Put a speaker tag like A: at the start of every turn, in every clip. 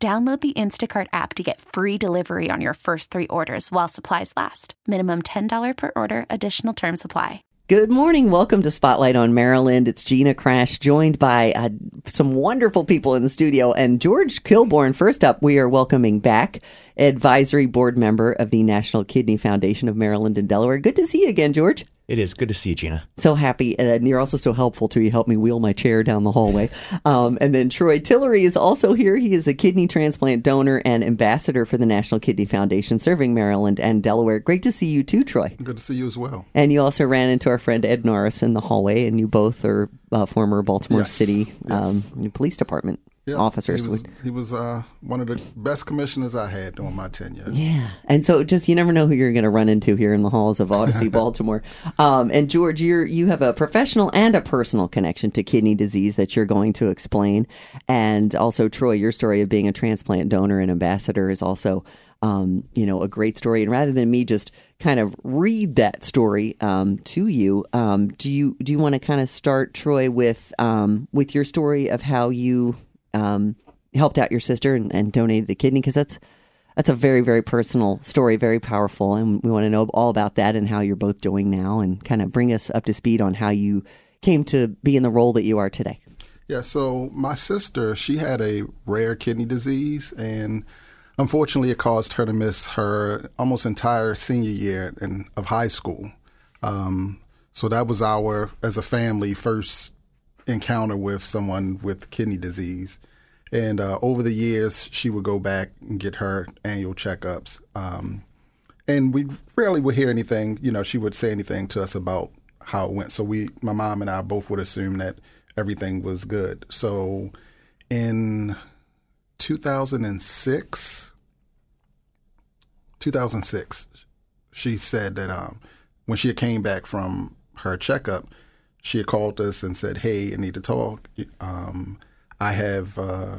A: Download the Instacart app to get free delivery on your first three orders while supplies last. Minimum $10 per order, additional term supply.
B: Good morning. Welcome to Spotlight on Maryland. It's Gina Crash, joined by uh, some wonderful people in the studio. And George Kilborn, first up, we are welcoming back advisory board member of the National Kidney Foundation of Maryland and Delaware. Good to see you again, George.
C: It is good to see you, Gina.
B: So happy. And you're also so helpful too. You helped me wheel my chair down the hallway. Um, and then Troy Tillery is also here. He is a kidney transplant donor and ambassador for the National Kidney Foundation, serving Maryland and Delaware. Great to see you too, Troy.
D: Good to see you as well.
B: And you also ran into our friend Ed Norris in the hallway, and you both are uh, former Baltimore
D: Yes.
B: City
D: Yes.
B: um, Police Department
D: Yeah,
B: officers.
D: He was, he was uh, one of the best commissioners I had during my tenure.
B: Yeah. And so just you never know who you're going to run into here in the halls of Odyssey, Baltimore. Um, and George, you're, you have a professional and a personal connection to kidney disease that you're going to explain. And also, Troy, your story of being a transplant donor and ambassador is also, um, you know, a great story. And rather than me just kind of read that story um, to you, um, do you do you want to kind of start, Troy, with um, with your story of how you um, helped out your sister and, and donated a kidney? Because that's that's a very, very personal story, very powerful. And we want to know all about that and how you're both doing now and kind of bring us up to speed on how you came to be in the role that you are today.
D: Yeah, so my sister, she had a rare kidney disease, and unfortunately, it caused her to miss her almost entire senior year in, of high school. Um, so that was our, as a family, first encounter with someone with kidney disease. And uh, over the years, she would go back and get her annual checkups. Um, and we rarely would hear anything, you know, she would say anything to us about how it went. So we, my mom and I both would assume that everything was good. So in 2006, 2006, she said that um, when she came back from her checkup, she had called us and said, "Hey, I need to talk. Um, I have uh,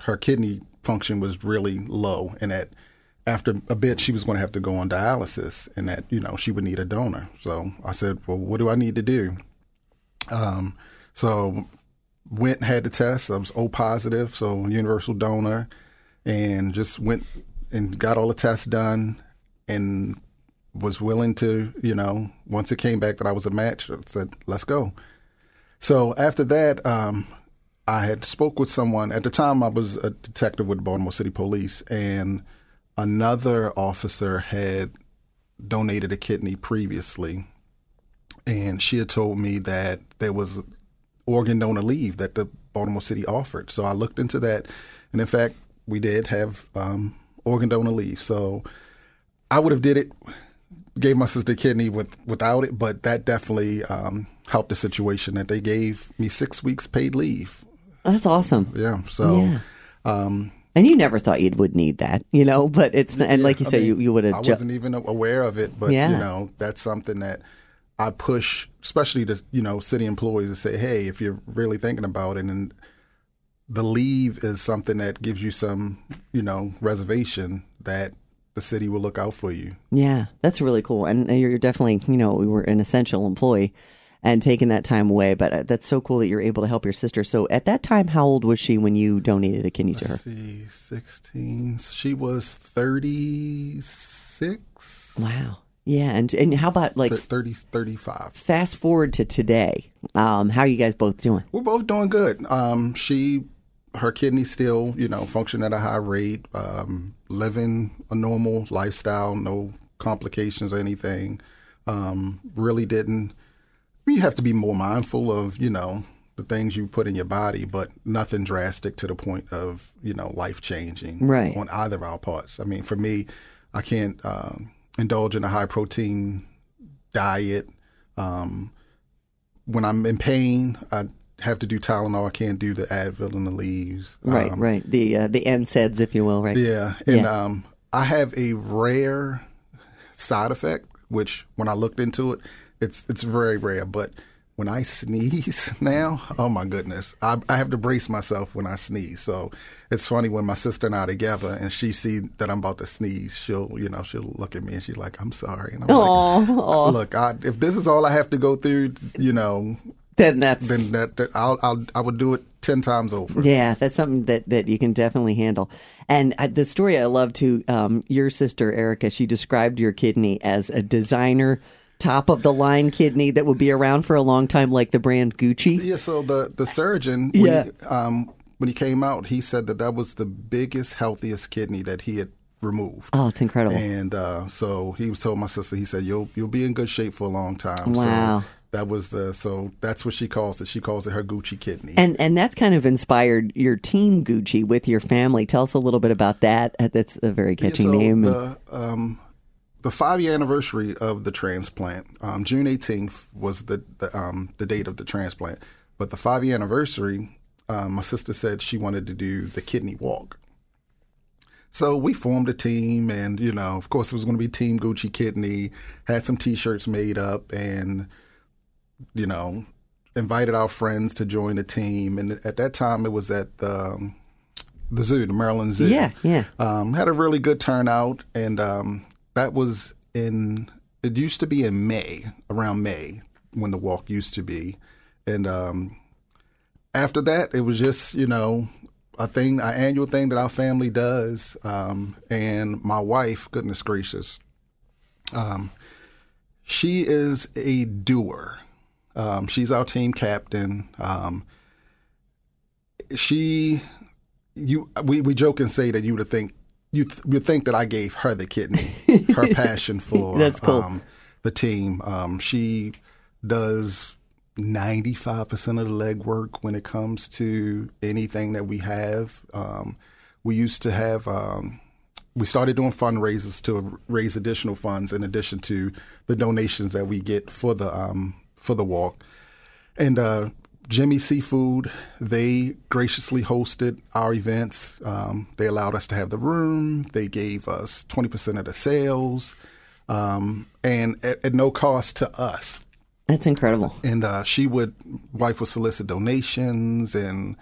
D: her kidney function was really low, and that after a bit she was going to have to go on dialysis, and that you know she would need a donor." So I said, "Well, what do I need to do?" Um, so went had the test. I was O positive, so universal donor, and just went and got all the tests done, and was willing to, you know, once it came back that I was a match, I said, "Let's go." So after that, um, I had spoke with someone. At the time, I was a detective with Baltimore City Police, and another officer had donated a kidney previously, and she had told me that there was organ donor leave that the Baltimore City offered. So I looked into that, and in fact, we did have um, organ donor leave. So I would have did it, gave my sister kidney with without it, but that definitely um, helped the situation. That they gave me six weeks paid leave.
B: That's awesome.
D: Yeah. So.
B: Yeah.
D: Um,
B: And you never thought you would need that, you know, but it's, and like you
D: I
B: say,
D: mean,
B: you, you would have
D: I
B: ju-
D: wasn't even aware of it, but
B: Yeah.
D: you know, that's something that I push, especially to you know city employees, to say, hey, if you're really thinking about it, and the leave is something that gives you some you know reservation that the city will look out for you.
B: Yeah, that's really cool. And you're definitely, you know, we were an essential employee and taking that time away. But uh, that's so cool that you're able to help your sister. So at that time, how old was she when you donated a kidney to her?
D: See, sixteen. She was thirty six.
B: Wow. Yeah. And, and how about like
D: 30, 35.
B: fast forward to today? Um, how are you guys both doing?
D: We're both doing good. Um, she, her kidneys still, you know, function at a high rate, um, living a normal lifestyle, no complications or anything. Um, really didn't. You have to be more mindful of, you know, the things you put in your body, but nothing drastic to the point of, you know, life changing
B: Right.
D: on either of our parts. I mean, for me, I can't um, indulge in a high protein diet. Um, when I'm in pain, I have to do Tylenol. I can't do the Advil and the Aleves.
B: Right,
D: Um,
B: right. The uh, the NSAIDs, if you will, right?
D: Yeah, and
B: Yeah.
D: um, I have a rare side effect, which when I looked into it, it's it's very rare. But when I sneeze now, oh my goodness, I, I have to brace myself when I sneeze. So it's funny when my sister and I are together, and she see that I'm about to sneeze, she'll you know she'll look at me and she's like, "I'm sorry," and I'm like, "Look, I, if this is all I have to go through, you know,
B: Then that's
D: then that, that I'll, I'll I would do it ten times over."
B: Yeah, that's something that, that you can definitely handle. And uh, the story I love to um, your sister Erica, she described your kidney as a designer, top of the line kidney that would be around for a long time, like the brand Gucci.
D: Yeah, so the the surgeon, when,
B: Yeah.
D: he, um, when he came out, he said that that was the biggest, healthiest kidney that he had removed.
B: Oh, it's incredible.
D: And uh, so he was told my sister, he said, "You'll you'll be in good shape for a long time."
B: Wow.
D: So that was the so that's what she calls it. She calls it her Gucci kidney.
B: And and that's kind of inspired your team Gucci with your family. Tell us a little bit about that. Uh, That's a very
D: Yeah,
B: catchy
D: so
B: name.
D: The, um, the five year anniversary of the transplant, um, June 18th was the the, um, the date of the transplant. But the five year anniversary, um, my sister said she wanted to do the kidney walk. So we formed a team, and you know, of course, it was going to be Team Gucci Kidney. Had some T-shirts made up, and you know, invited our friends to join the team. And at that time, it was at the um, the zoo, the Maryland Zoo.
B: Yeah, yeah.
D: Um, had a really good turnout, and um, that was in. It used to be in May, around May, when the walk used to be, and um, after that, it was just you know a thing, an annual thing that our family does. Um, and my wife, goodness gracious, um, she is a doer. Um, she's our team captain. Um, she, you, we, we joke and say that you would think you th- you think that I gave her the kidney, her passion for
B: That's cool.
D: um, the team. Um, she does ninety five percent of the legwork when it comes to anything that we have. Um, we used to have. Um, we started doing fundraisers to raise additional funds in addition to the donations that we get for the um, for the walk. And uh, Jimmy Seafood, they graciously hosted our events. Um, they allowed us to have the room. They gave us 20% of the sales um, and at, at no cost to us.
B: That's incredible.
D: And uh, she would, wife would solicit donations and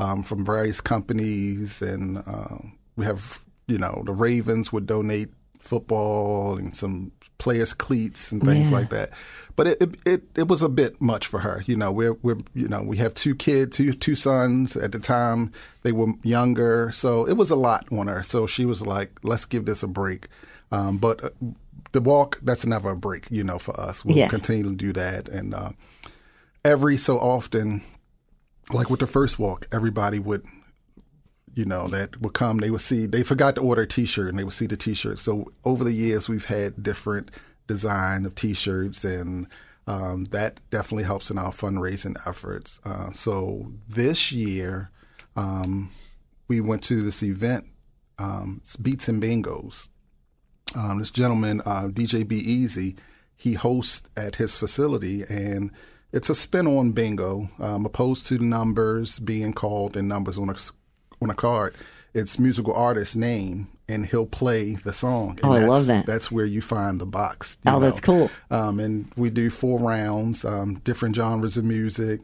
D: um, from various companies. And uh, we have, you know, the Ravens would donate football and some players' cleats and things
B: Yeah.
D: like that. But it, it, it, it was a bit much for her. You know, we're, we're you know we have two kids, two two sons. At the time, they were younger, so it was a lot on her. So she was like, "Let's give this a break." Um, but uh, the walk, that's never a break. You know, for us, we'll
B: Yeah.
D: continue to do that. And uh, every so often, like with the first walk, everybody would you know, that would come, they would see, they forgot to order a t shirt and they would see the t shirt. So over the years, we've had different design of t shirts, and um, that definitely helps in our fundraising efforts. Uh, so this year, um, we went to this event, um, Beats and Bingos. Um, this gentleman, uh, DJ Be Easy, he hosts at his facility, and it's a spin on bingo, um, opposed to numbers being called and numbers on a on a card. It's musical artist name, and he'll play the song. And
B: Oh, I love that.
D: That's where you find the box.
B: Oh, that's cool.
D: Um, and we do four rounds, um, different genres of music,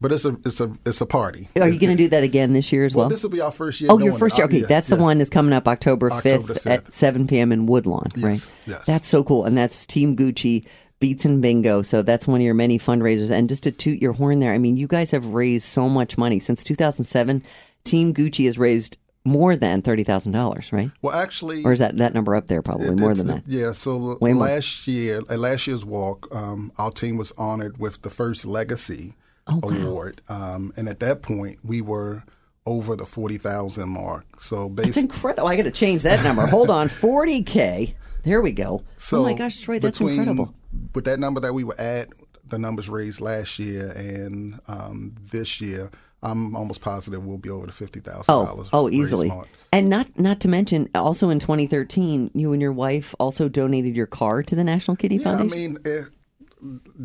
D: but it's a it's a it's a party.
B: Are you going to do that again this year as well?
D: Well, this will be our first year.
B: Oh, your first year. Okay,
D: yeah,
B: that's the one that's coming up October 5th, at 7 p.m. in Woodlawn, right?
D: Yes, yes.
B: That's so cool. And that's Team Gucci Beats and Bingo. So that's one of your many fundraisers. And just to toot your horn there, I mean, you guys have raised so much money. Since 2007, Team Gucci has raised more than $30,000, right?
D: Well, actually,
B: Or is that, that number up there probably more than that?
D: Yeah. So
B: Way more.
D: last year, at last year's walk, um, our team was honored with the first Legacy
B: Oh,
D: Award, um, and at that point, we were over the forty thousand mark. So
B: It's
D: basically,
B: incredible. I got to change that number. Hold on. 40K. There we go.
D: so
B: oh my gosh, Troy, that's
D: between-
B: incredible.
D: With that number that we were at, the numbers raised last year and um, this year, I'm almost positive we'll be over the fifty thousand
B: Oh,
D: dollars.
B: oh, easily. And not not to mention, also in 2013, you and your wife also donated your car to the National Kidney
D: Yeah, I mean, eh,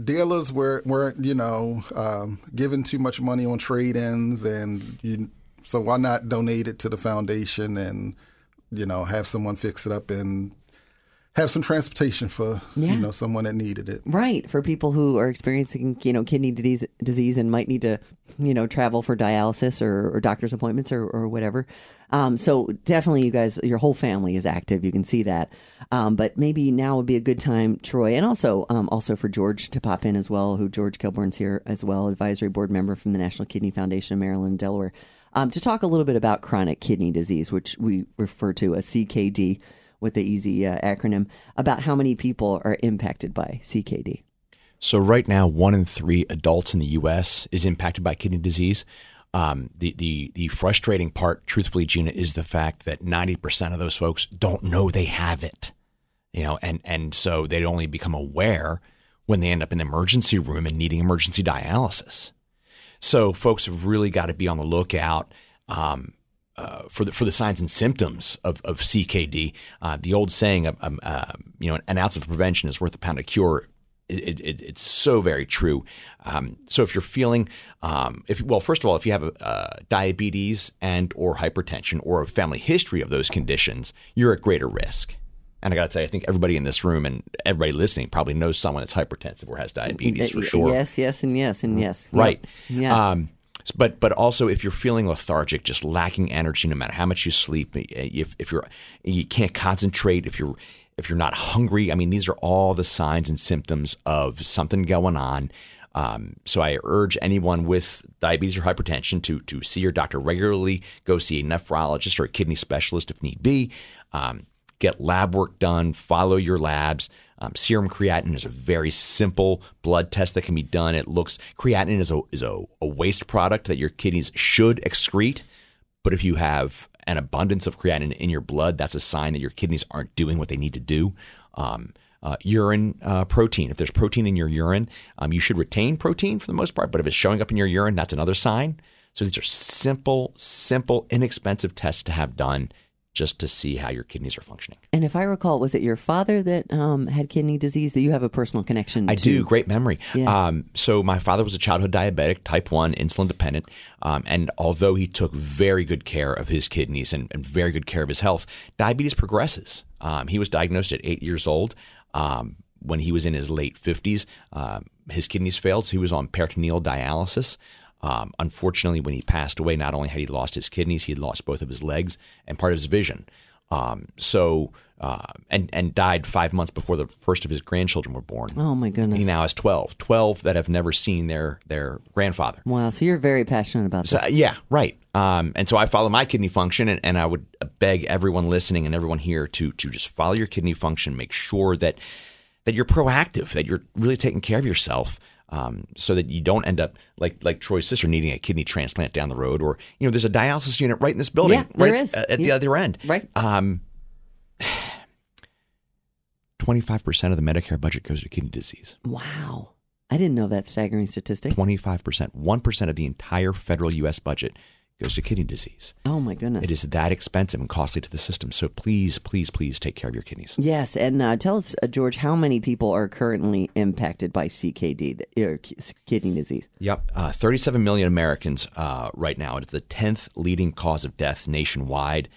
D: dealers were weren't you know um, giving too much money on trade-ins, and you, so why not donate it to the foundation and you know have someone fix it up and have some transportation for
B: Yeah.
D: you know someone that needed it.
B: Right, for people who are experiencing, you know, kidney disease, disease and might need to, you know, travel for dialysis or, or doctor's appointments or, or whatever. Um, so definitely, you guys, your whole family is active. You can see that. Um, but maybe now would be a good time, Troy, and also um, also for George to pop in as well. Who George Kilburn's here as well, advisory board member from the National Kidney Foundation of Maryland and Delaware, um, to talk a little bit about chronic kidney disease, which we refer to as CKD with the easy uh, acronym, about how many people are impacted by CKD.
C: So right now, one in three adults in the U.S. is impacted by kidney disease. Um, the the the frustrating part, truthfully, Gina, is the fact that ninety percent of those folks don't know they have it. You know, and and so they only become aware when they end up in the emergency room and needing emergency dialysis. So folks have really got to be on the lookout. Um, uh, for the for the signs and symptoms of, of CKD, uh, the old saying, um, uh, you know, an ounce of prevention is worth a pound of cure. It, it, it's so very true. Um, so if you're feeling, um, if well, first of all, if you have uh, diabetes and or hypertension or a family history of those conditions, you're at greater risk. And I got to tell you, I think everybody in this room and everybody listening probably knows someone that's hypertensive or has diabetes for sure.
B: Yes, yes, and yes, and yes.
C: Right.
B: Yeah.
C: But but also if you're feeling lethargic, just lacking energy, no matter how much you sleep, if if you're you can't concentrate, if you're if you're not hungry, I mean these are all the signs and symptoms of something going on. Um, so I urge anyone with diabetes or hypertension to to see your doctor regularly. Go see a nephrologist or a kidney specialist if need be. Um, get lab work done, follow your labs. Um, serum creatinine is a very simple blood test that can be done. It looks creatinine is a is a, a waste product that your kidneys should excrete, but if you have an abundance of creatinine in your blood, that's a sign that your kidneys aren't doing what they need to do. Um, uh, urine uh, protein. If there's protein in your urine, um, you should retain protein for the most part. But if it's showing up in your urine, that's another sign. So these are simple, simple, inexpensive tests to have done just to see how your kidneys are functioning.
B: and if I recall, was it your father that um, had kidney disease that you have a personal connection
C: I
B: to?
C: do. Great memory.
B: Yeah.
C: Um, so my father was a childhood diabetic, type one, insulin dependent, um, and although he took very good care of his kidneys and, and very good care of his health, diabetes progresses. Um, he was diagnosed at eight years old. Um, when he was in his late fifties, um, his kidneys failed, so he was on peritoneal dialysis. Um, unfortunately, when he passed away, not only had he lost his kidneys, he had lost both of his legs and part of his vision. Um, so, uh, and and died five months before the first of his grandchildren were born.
B: Oh my goodness!
C: He now has 12. 12 that have never seen their their grandfather.
B: wow. So you're very passionate about
C: So,
B: this.
C: yeah, right. Um, and so I follow my kidney function, and, and I would beg everyone listening and everyone here to to just follow your kidney function. Make sure that that you're proactive, that you're really taking care of yourself, um, so that you don't end up like like Troy's sister needing a kidney transplant down the road, or you know, there's a dialysis unit right in this building,
B: Yeah, there
C: right
B: is.
C: at the other end,
B: Right.
C: Um, 25% of the Medicare budget goes to kidney disease.
B: Wow. I didn't know that staggering statistic.
C: 25%, 1% of the entire federal U.S. budget goes to kidney disease.
B: Oh my goodness.
C: It is that expensive and costly to the system. So please, please, please take care of your kidneys.
B: Yes, and uh, tell us, uh, George, how many people are currently impacted by CKD, or kidney disease?
C: Yep. Uh, 37 million Americans uh, right now. It is the 10th leading cause of death nationwide.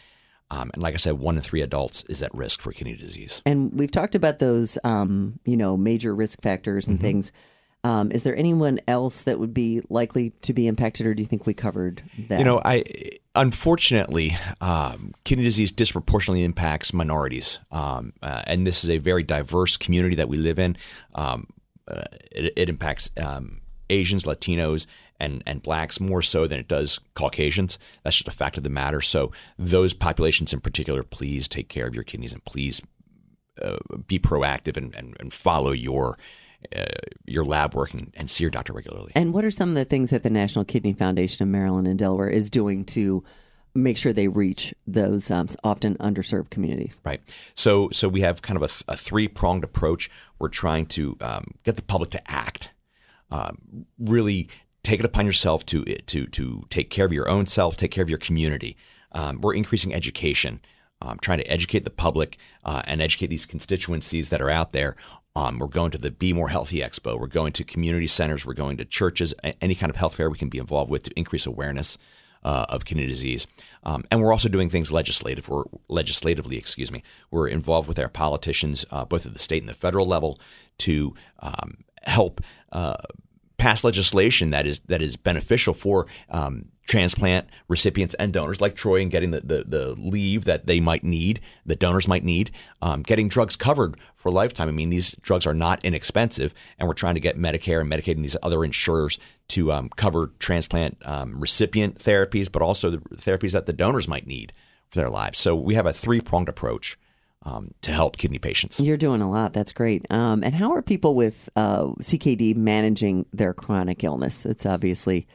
C: Um, and like I said, one in three adults is at risk for kidney disease.
B: And we've talked about those, um, you know, major risk factors
C: Mm-hmm.
B: and things. Um, is there anyone else that would be likely to be impacted, or do you think we covered that?
C: You know, I unfortunately, um, kidney disease disproportionately impacts minorities, um, uh, and this is a very diverse community that we live in. Um, uh, it, it impacts um, Asians, Latinos, and and blacks more so than it does Caucasians. That's just a fact of the matter. So those populations in particular, please take care of your kidneys and please uh, be proactive and, and, and follow your uh, your lab work and, and see your doctor regularly.
B: And what are some of the things that the National Kidney Foundation of Maryland and Delaware is doing to make sure they reach those um, often underserved communities?
C: Right. So so we have kind of a, th- a three pronged approach. We're trying to um, get the public to act, um, really take it upon yourself to to to take care of your own self, take care of your community. Um, we're increasing education. um, trying to educate the public uh, and educate these constituencies that are out there. Um, we're going to the Be More Healthy Expo. We're going to community centers. We're going to churches, any kind of health fair we can be involved with to increase awareness uh, of kidney disease. Um, and we're also doing things legislative or legislatively, excuse me. We're involved with our politicians, uh, both at the state and the federal level, to um, help uh, pass legislation that is that is beneficial for um, transplant recipients and donors, like Troy, and getting the, the, the, leave that they might need, that donors might need, um, getting drugs covered for a lifetime. I mean, these drugs are not inexpensive, and we're trying to get Medicare and Medicaid and these other insurers to um, cover transplant um, recipient therapies, but also the therapies that the donors might need for their lives. So we have a three pronged approach. Um, to help kidney patients.
B: You're doing a lot. That's great. Um, and how are people with uh, CKD managing their chronic illness? It's obviously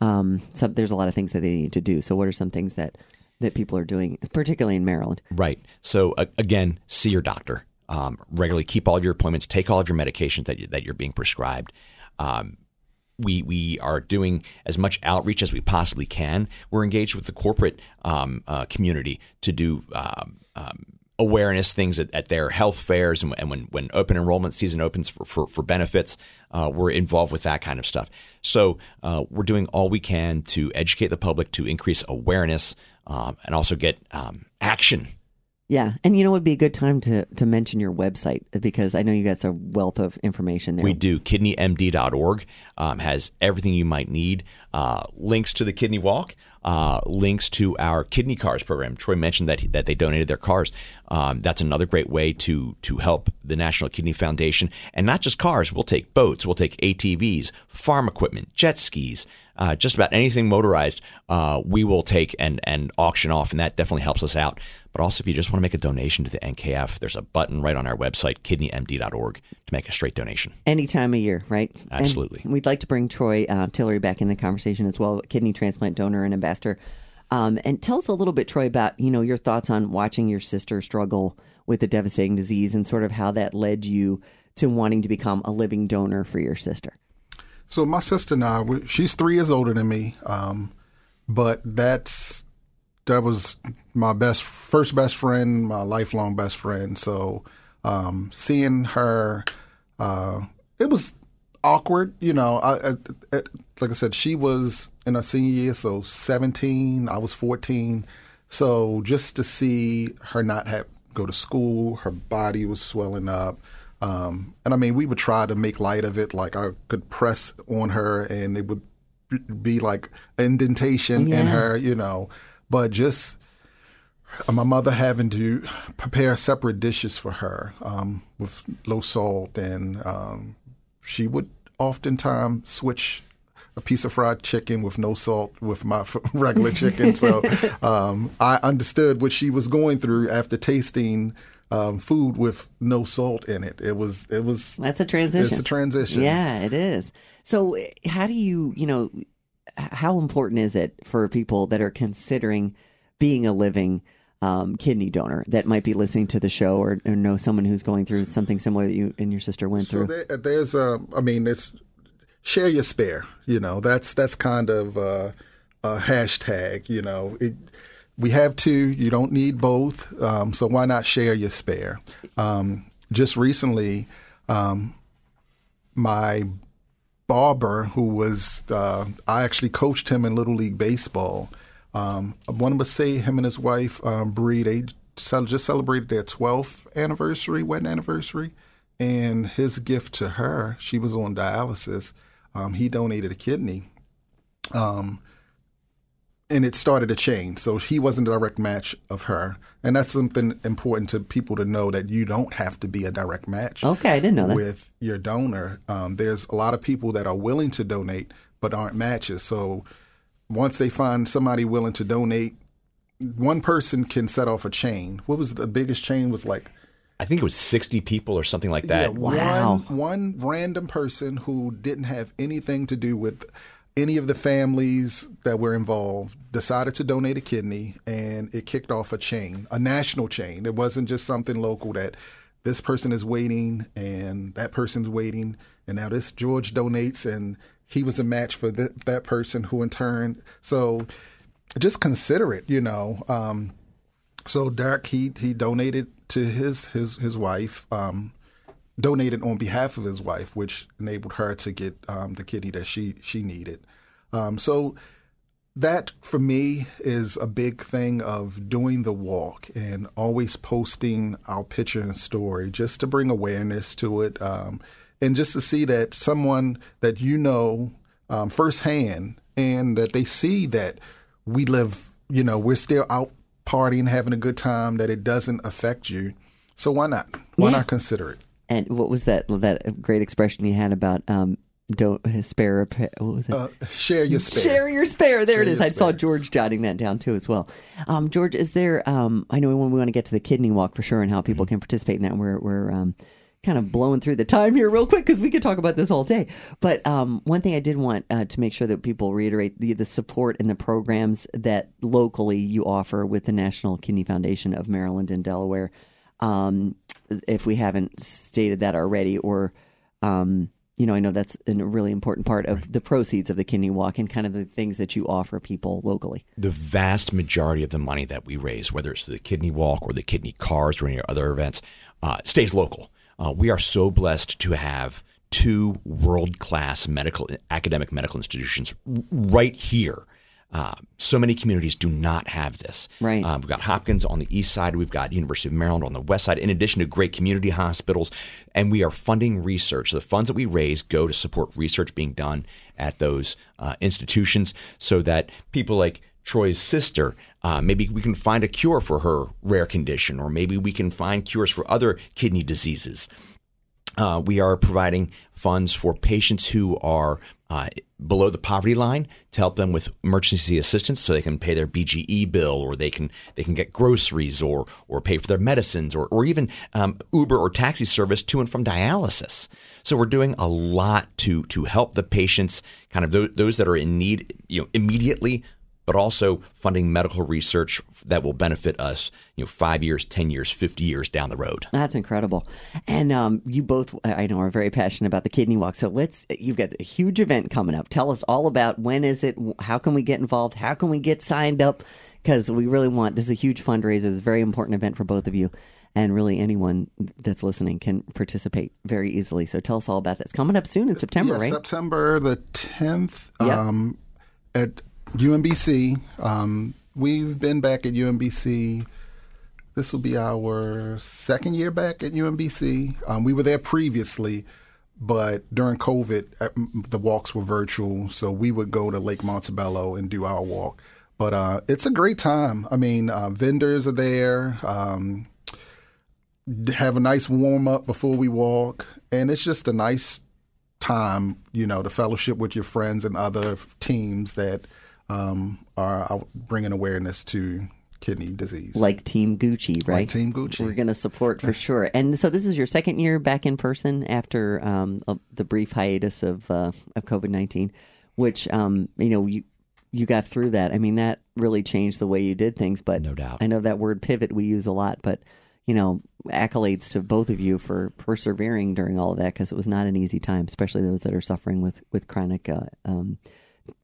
B: um, so there's a lot of things that they need to do. So what are some things that that people are doing, particularly in Maryland?
C: Right. So uh, again, see your doctor um, regularly. Keep all of your appointments. Take all of your medications that you, that you're being prescribed. Um, we we are doing as much outreach as we possibly can. We're engaged with the corporate um, uh, community to do um, um, awareness things at, at, their health fairs and, and, when, when open enrollment season opens for, for, for benefits, uh, we're involved with that kind of stuff. So uh, we're doing all we can to educate the public, to increase awareness, um, and also get um, action.
B: Yeah, and you know it would be a good time to to mention your website because I know you got a wealth of information there.
C: We do. KidneyMD.org um, has everything you might need. Uh, links to the Kidney Walk uh, links to our kidney cars program. Troy mentioned that that they donated their cars. Um, that's another great way to to help the National Kidney Foundation, and not just cars. We'll take boats, we'll take ATVs, farm equipment, jet skis. Uh, just about anything motorized, uh, we will take and, and auction off, and that definitely helps us out. But also, if you just want to make a donation to the NKF, there's a button right on our website, kidneymd.org, to make a straight donation.
B: Any time of year, right?
C: Absolutely.
B: And we'd like to bring Troy uh, Tillery back in the conversation as well, kidney transplant donor and ambassador. Um, and tell us a little bit, Troy, about you know your thoughts on watching your sister struggle with the devastating disease and sort of how that led you to wanting to become a living donor for your sister.
D: So my sister and I, she's three years older than me, um, but that's that was my best first best friend, my lifelong best friend. So um, seeing her, uh, it was awkward. You know, I, I, I, like I said, she was in her senior year, so seventeen. I was fourteen. So just to see her not have go to school, her body was swelling up. Um, and I mean, we would try to make light of it. Like I could press on her, and it would be like indentation yeah. in her, you know. But just uh, my mother having to prepare separate dishes for her um, with low salt, and um, she would oftentimes switch a piece of fried chicken with no salt with my regular chicken. So um, I understood what she was going through after tasting um, food with no salt in it. It was it was
B: that's a transition.
D: It's a transition.
B: Yeah, it is. So how do you you know how important is it for people that are considering being a living um, kidney donor that might be listening to the show or, or, know someone who's going through something similar that you and your sister went
D: so
B: through?
D: There, there's, a, I mean, it's share your spare. You know, that's that's kind of uh, a hashtag. You know, it, we have two. You don't need both. Um, so why not share your spare? Um, just recently, um, my Barber, who was uh, I actually coached him in Little League Baseball. Um, want to say him and his wife um, Bree they just celebrated their 12th anniversary, wedding anniversary, and his gift to her, she was on dialysis. Um, he donated a kidney. Um, and it started a chain. So he wasn't a direct match of her, and that's something important to people to know that you don't have to be a direct match.
B: Okay, I didn't know that.
D: With your donor, um, there's a lot of people that are willing to donate but aren't matches. So once they find somebody willing to donate, one person can set off a chain. What was the biggest chain? Was like.
C: I think it was 60 people or something like that.
D: Yeah, wow. One, one random person who didn't have anything to do with any of the families that were involved decided to donate a kidney and it kicked off a chain, a national chain. It wasn't just something local that this person is waiting and that person's waiting and now this George donates and he was a match for th- that person who in turn so just consider it, you know. Um, So Derek, he he donated to his his his wife. Um, donated on behalf of his wife, which enabled her to get um, the kidney that she she needed. Um, so that for me is a big thing of doing the walk and always posting our picture and story just to bring awareness to it um, and just to see that someone that you know um, firsthand and that they see that we live you know we're still out partying having a good time that it doesn't affect you so why not why
B: Yeah.
D: not consider it
B: And what was that that great expression you had about um, don't spare a what was it?
D: uh, share your spare
B: Share your spare. There
D: Share
B: it is. I saw. George jotting that down too as well. Um, George, is there? Um, I know when we want to get to the kidney walk for sure and how people
D: Mm-hmm.
B: can participate in that. We're we're um, kind of blowing through the time here real quick because we could talk about this all day. But um, one thing I did want uh, to make sure that people reiterate the the support and the programs that locally you offer with the National Kidney Foundation of Maryland and Delaware. Um, if we haven't stated that already, or um, you know, I know that's a really important part of the proceeds of the kidney walk and kind of the things that you offer people locally.
C: the vast majority of the money that we raise, whether it's the kidney walk or the kidney cars or any other events, uh, stays local. Uh, we are so blessed to have two world class medical academic medical institutions right here. Uh, so many communities do not have this.
B: Right.
C: Um, we've got Hopkins on the east side. We've got University of Maryland on the west side, in addition to great community hospitals. And we are funding research. The funds that we raise go to support research being done at those uh, institutions so that people like Troy's sister, uh, maybe we can find a cure for her rare condition, or maybe we can find cures for other kidney diseases. Uh, we are providing funds for patients who are uh, below the poverty line to help them with emergency assistance, so they can pay their BGE bill, or they can they can get groceries, or or pay for their medicines, or or even um, Uber or taxi service to and from dialysis. So we're doing a lot to to help the patients, kind of those, those that are in need, you know, immediately but also funding medical research that will benefit us, you know, five years, 10 years, 50 years down the road.
B: That's incredible. And um, you both, I know, are very passionate about the kidney walk. So let's, you've got a huge event coming up. Tell us all about when is it? How can we get involved? How can we get signed up? Because we really want, this is a huge fundraiser. It's a very important event for both of you. And really, anyone that's listening can participate very easily. So tell us all about that. It's coming up soon in September,
D: Yeah,
B: right?
D: September the 10th
B: Yep.
D: um, at UMBC. Um, we've been back at UMBC. This will be our second year back at UMBC. Um, we were there previously, but during COVID, the walks were virtual, so we would go to Lake Montebello and do our walk. But uh, it's a great time. I mean, uh, vendors are there. Um, have a nice warm up before we walk, and it's just a nice time, you know, to fellowship with your friends and other teams that um, are bringing awareness to kidney disease.
B: like Team Gucci, right?
D: Team Gucci.
B: We're going to support for sure. And so this is your second year back in person after um, uh, the brief hiatus of uh, of COVID nineteen, which um, you know you you got through that. I mean that really changed the way you did things. But
C: No doubt.
B: I know that word pivot we use a lot, but you know accolades to both of you for persevering during all of that because it was not an easy time, especially those that are suffering with with chronic. Uh, um,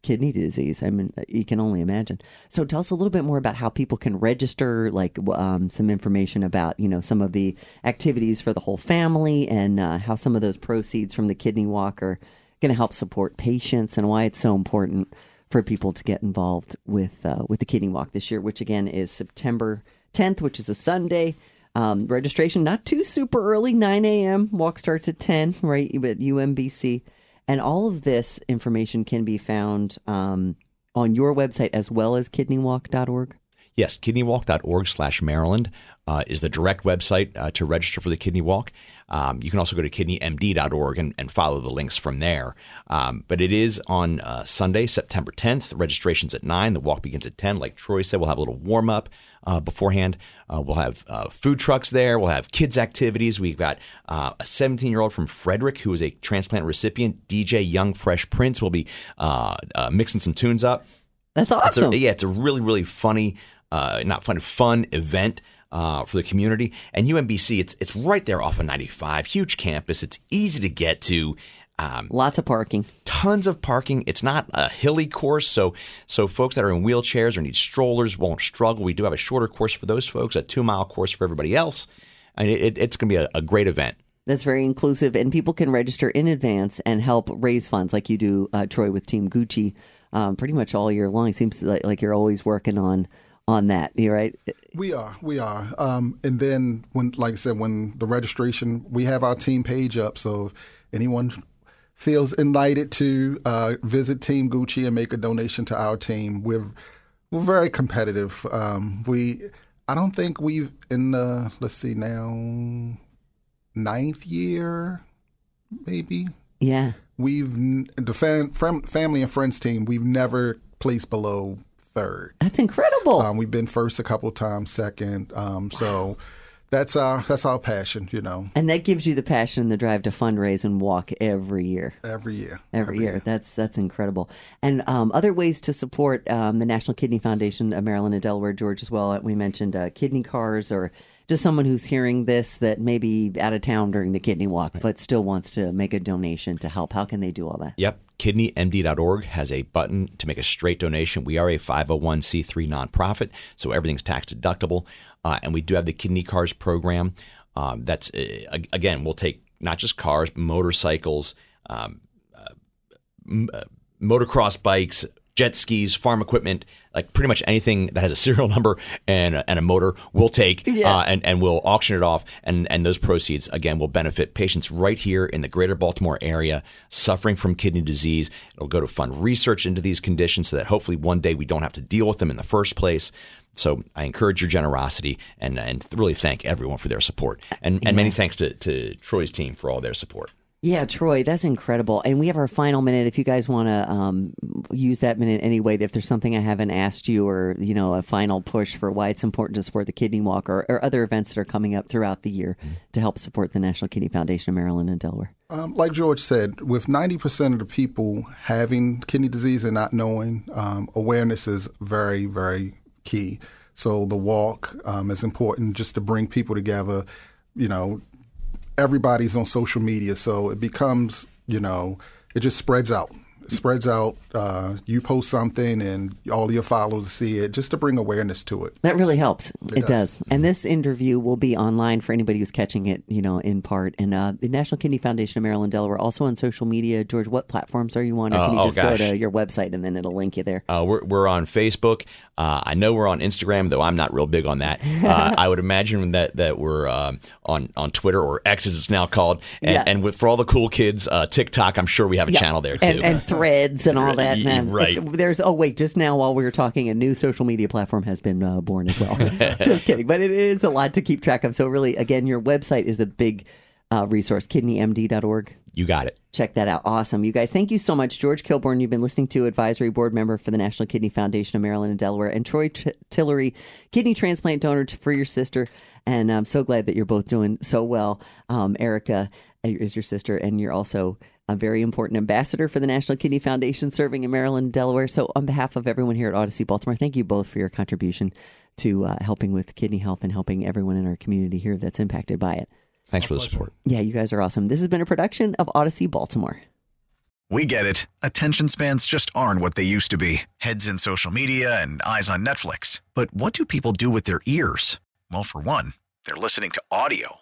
B: kidney disease. I mean, you can only imagine. So tell us a little bit more about how people can register, like um, some information about, you know, some of the activities for the whole family and uh, how some of those proceeds from the kidney walk are going to help support patients and why it's so important for people to get involved with uh, with the kidney walk this year, which again is September 10th, which is a Sunday. Um, registration not too super early, 9 a.m. Walk starts at 10, right? At UMBC. And all of this information can be found um, on your website as well as kidneywalk.org.
C: Yes, kidneywalk.org slash Maryland uh, is the direct website uh, to register for the kidney walk. Um, you can also go to kidneymd.org and, and follow the links from there. Um, but it is on uh, Sunday, September 10th. Registration's at 9. The walk begins at 10. Like Troy said, we'll have a little warm up uh, beforehand. Uh, we'll have uh, food trucks there. We'll have kids' activities. We've got uh, a 17 year old from Frederick who is a transplant recipient. DJ Young Fresh Prince will be uh, uh, mixing some tunes up.
B: That's
C: It's
B: awesome.
C: a, yeah, it's a really, really funny, uh, not fun, fun event uh, for the community. And UMBC, it's it's right there off of 95, huge campus. It's easy to get to. Um,
B: Lots of parking.
C: tons of parking. It's not a hilly course, so so folks that are in wheelchairs or need strollers won't struggle. We do have a shorter course for those folks, a two mile course for everybody else, and it, it, it's going to be a, a great event.
B: That's very inclusive, and people can register in advance and help raise funds, like you do, uh, Troy, with Team Gucci, um, pretty much all year long. Seems like, like you're always working on on that. Right?
D: We are, we are. Um, and then when, like I said, when the registration, we have our team page up. So if anyone feels invited to uh, visit Team Gucci and make a donation to our team, we're we're very competitive. Um, we, I don't think we've in the let's see now, ninth year, maybe
B: Yeah.
D: we've the fam, fam, family and friends team. We've never placed below third.
B: That's incredible.
D: Um, we've been first a couple times, second. Um, so that's our that's our passion, you know,
B: and that gives you the passion and the drive to fundraise and walk every year.
D: every year.
B: Every year. That's that's incredible. And um, other ways to support um, the National Kidney Foundation of Maryland and Delaware, George, as well. We mentioned uh, kidney cars or just someone who's hearing this that may be out of town during the kidney walk, but still wants to make a donation to help. How can they do all that?
C: Yep. KidneyMD.org has a button to make a straight donation. We are a 501c3 nonprofit, so everything's tax deductible. Uh, and we do have the Kidney Cars program. Um, that's, uh, again, we'll take not just cars, motorcycles, um, uh, m- uh, motocross bikes, jet skis, farm equipment, like pretty much anything that has a serial number and a, and a motor, we'll take
B: Yeah.
C: uh, and, and we'll auction it off. And, and those proceeds, again, will benefit patients right here in the greater Baltimore area suffering from kidney disease. It'll go to fund research into these conditions so that hopefully one day we don't have to deal with them in the first place. So I encourage your generosity and, and really thank everyone for their support. And, and many thanks to, to Troy's team for all their support.
B: Yeah, Troy, that's incredible. And we have our final minute. If you guys want to um, use that minute anyway, if there's something I haven't asked you, or you know, a final push for why it's important to support the Kidney Walk, or, or other events that are coming up throughout the year to help support the National Kidney Foundation of Maryland and Delaware.
D: Um, like George said, with 90% of the people having kidney disease and not knowing, um, awareness is very, very key. So the walk um, is important just to bring people together. You know, everybody's on social media, so it becomes, you know, it just spreads out. It spreads out. Uh, you post something, and all your followers see it, just to bring awareness to it.
B: That really helps. It, does.
D: does.
B: And this interview will be online for anybody who's catching it, you know, in part. And uh, the National Kidney Foundation of Maryland, Delaware, also on social media. George, what platforms are you on? Or
C: Uh,
B: can you
C: oh,
B: just go to your website and then it'll link you there?
C: Uh, we're, we're on Facebook. Uh, I know we're on Instagram, though I'm not real big on that. Uh, I would imagine that that we're um, on on Twitter or X as it's now called, and,
B: Yeah.
C: and with for all the cool kids, uh, TikTok. I'm sure we have a channel there too.
B: and, and threads and all that. Man.
C: right.
B: There's oh wait, just now while we were talking, a new social media platform has been uh, born as well. just kidding, but it is a lot to keep track of. So really, again, your website is a big uh, resource. KidneyMD.org.
C: you got it.
B: Check that out. Awesome. You guys, thank you so much. George Kilborn, you've been listening to advisory board member for the National Kidney Foundation of Maryland and Delaware, and Troy T- Tillery, kidney transplant donor to, for your sister. And I'm so glad that you're both doing so well. Um, Erica is your sister, and you're also a very important ambassador for the National Kidney Foundation serving in Maryland and Delaware. So, on behalf of everyone here at Odyssey Baltimore, thank you both for your contribution to uh, helping with kidney health and helping everyone in our community here that's impacted by it.
C: Thanks for the support.
B: Yeah, you guys are awesome. This has been a production of Odyssey Baltimore.
E: We get it. Attention spans just aren't what they used to be heads in social media and eyes on Netflix. But what do people do with their ears? Well, for one, they're listening to audio.